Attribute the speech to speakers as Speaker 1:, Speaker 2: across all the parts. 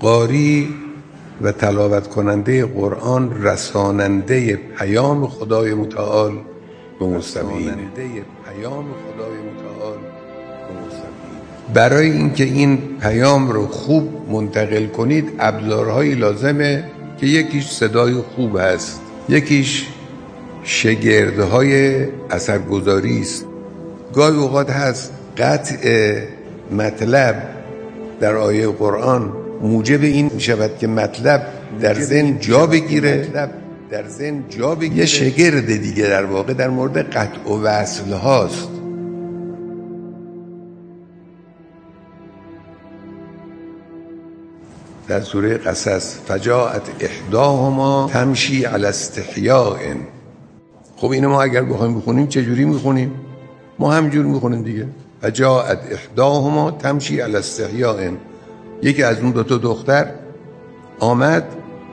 Speaker 1: قاری و تلاوت کننده قرآن رساننده پیام خدای متعال به مستمعینه برای اینکه این پیام رو خوب منتقل کنید ابزارهایی لازمه که یکیش صدای خوب هست. یکیش شگردهای اثرگذاری است. گاهی اوقات هست قطع مطلب در آیه قرآن موجب این می شود که مطلب در ذهن جا بگیره. در ذهن جا بگیره. یه شگرد دیگه در واقع در مورد قطع و وصل هاست. در سوره قصص فجاعت احداهما تمشی علی استحیاء. خب اینو ما اگر بخوایم بخونیم چه جوری می‌خونیم؟ ما همجور می‌خونیم دیگه. فجاعت احداهما تمشی علی استحیاء. یکی از اون دو تا دختر آمد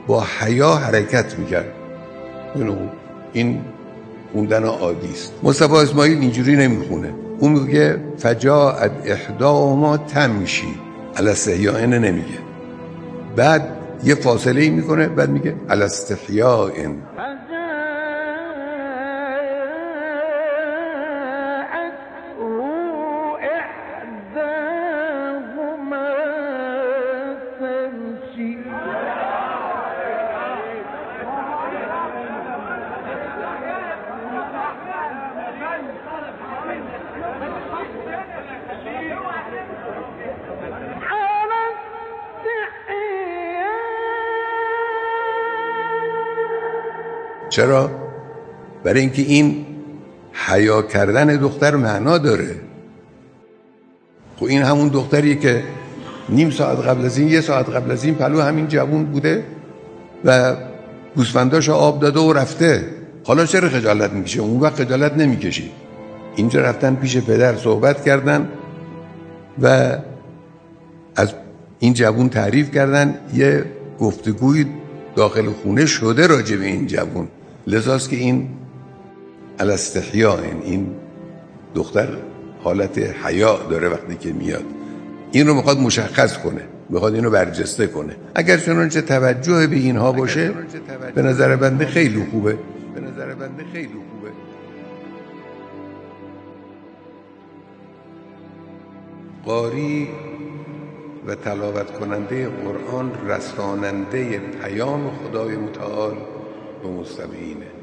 Speaker 1: با حیا حرکت می‌کرد. این خوندن عادی است. مصطفی اسماعیل اینجوری نمی‌خونه. اون میگه فجاعت احداهما تمشی. علی استحیاء نمیگه. بعد یه فاصله ای می‌کنه بعد میگه الاستحیاء چرا؟ برای اینکه این حیا کردن دختر معنا داره. خب این همون دختریه که نیم ساعت قبل از این یه ساعت قبل از این پلو همین جوون بوده و گوسفنداش آب داده و رفته. حالا چرا خجالت می‌کشه؟ اون وقت خجالت نمی‌کشی. اینجا رفتن پیش پدر صحبت کردن و از این جوون تعریف کردن. یه گفتگوی داخل خونه شده راجع به این جوون. لذاست که این الاستحیا این دختر حالت حیا داره وقتی که میاد. این رو می‌خواد مشخص کنه می‌خواد اینو برجسته کنه. اگر چنانچه توجه به اینها باشه به نظر بنده خیلی خوبه. به نظر بنده خیلی خوبه. قاری و تلاوت کننده قرآن رساننده پیام خدای متعال به مستمعینه